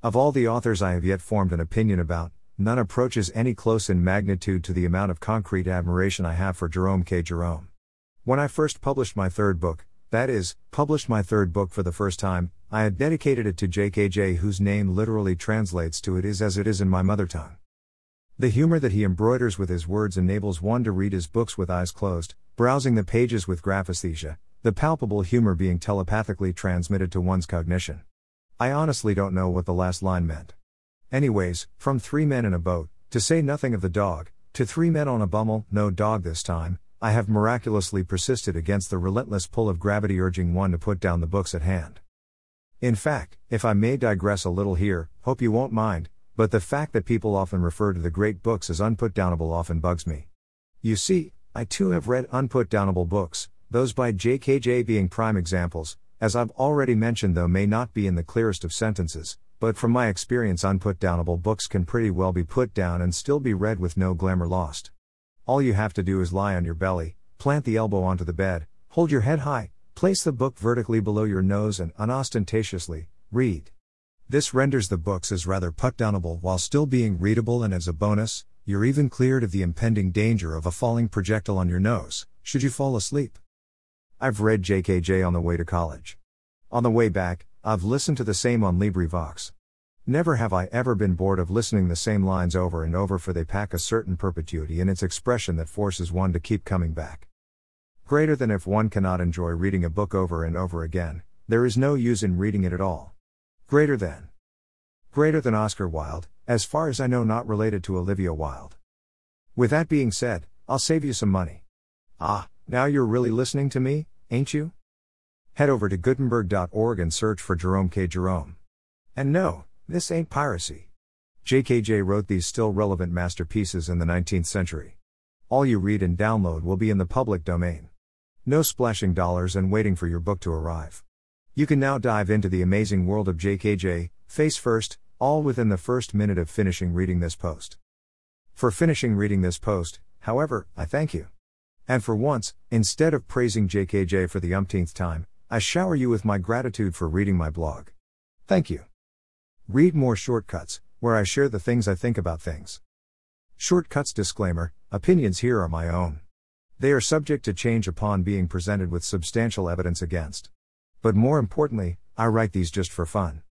Of all the authors I have yet formed an opinion about, none approaches any close in magnitude to the amount of concrete admiration I have for Jerome K. Jerome. When I first published my third book, that is, published my third book for the first time, I had dedicated it to JKJ, whose name literally translates to It is as it is in my mother tongue. The humor that he embroiders with his words enables one to read his books with eyes closed, browsing the pages with graphesthesia, the palpable humor being telepathically transmitted to one's cognition. I honestly don't know what the last line meant. Anyways, from three men in a boat, to say nothing of the dog, to three men on a bummel, no dog this time, I have miraculously persisted against the relentless pull of gravity urging one to put down the books at hand. In fact, if I may digress a little here, hope you won't mind, but the fact that people often refer to the great books as unputdownable often bugs me. You see, I too have read unputdownable books, those by JKJ being prime examples, as I've already mentioned, though may not be in the clearest of sentences, but from my experience, unputdownable books can pretty well be put down and still be read with no glamour lost. All you have to do is lie on your belly, plant the elbow onto the bed, hold your head high, place the book vertically below your nose, and unostentatiously read. This renders the books as rather putdownable while still being readable, and as a bonus, you're even cleared of the impending danger of a falling projectile on your nose, should you fall asleep. I've read JKJ on the way to college. On the way back, I've listened to the same on LibriVox. Never have I ever been bored of listening the same lines over and over, for they pack a certain perpetuity in its expression that forces one to keep coming back. Greater than if one cannot enjoy reading a book over and over again, there is no use in reading it at all. Greater than. Greater than Oscar Wilde, as far as I know, not related to Olivia Wilde. With that being said, I'll save you some money. Ah, now you're really listening to me, ain't you? Head over to Gutenberg.org and search for Jerome K. Jerome. And no, this ain't piracy. JKJ wrote these still relevant masterpieces in the 19th century. All you read and download will be in the public domain. No splashing dollars and waiting for your book to arrive. You can now dive into the amazing world of JKJ, face first, all within the first minute of finishing reading this post. For finishing reading this post, however, I thank you. And for once, instead of praising JKJ for the umpteenth time, I shower you with my gratitude for reading my blog. Thank you. Read more shortcuts, where I share the things I think about things. Shortcuts disclaimer opinions here are my own. They are subject to change upon being presented with substantial evidence against. But more importantly, I write these just for fun.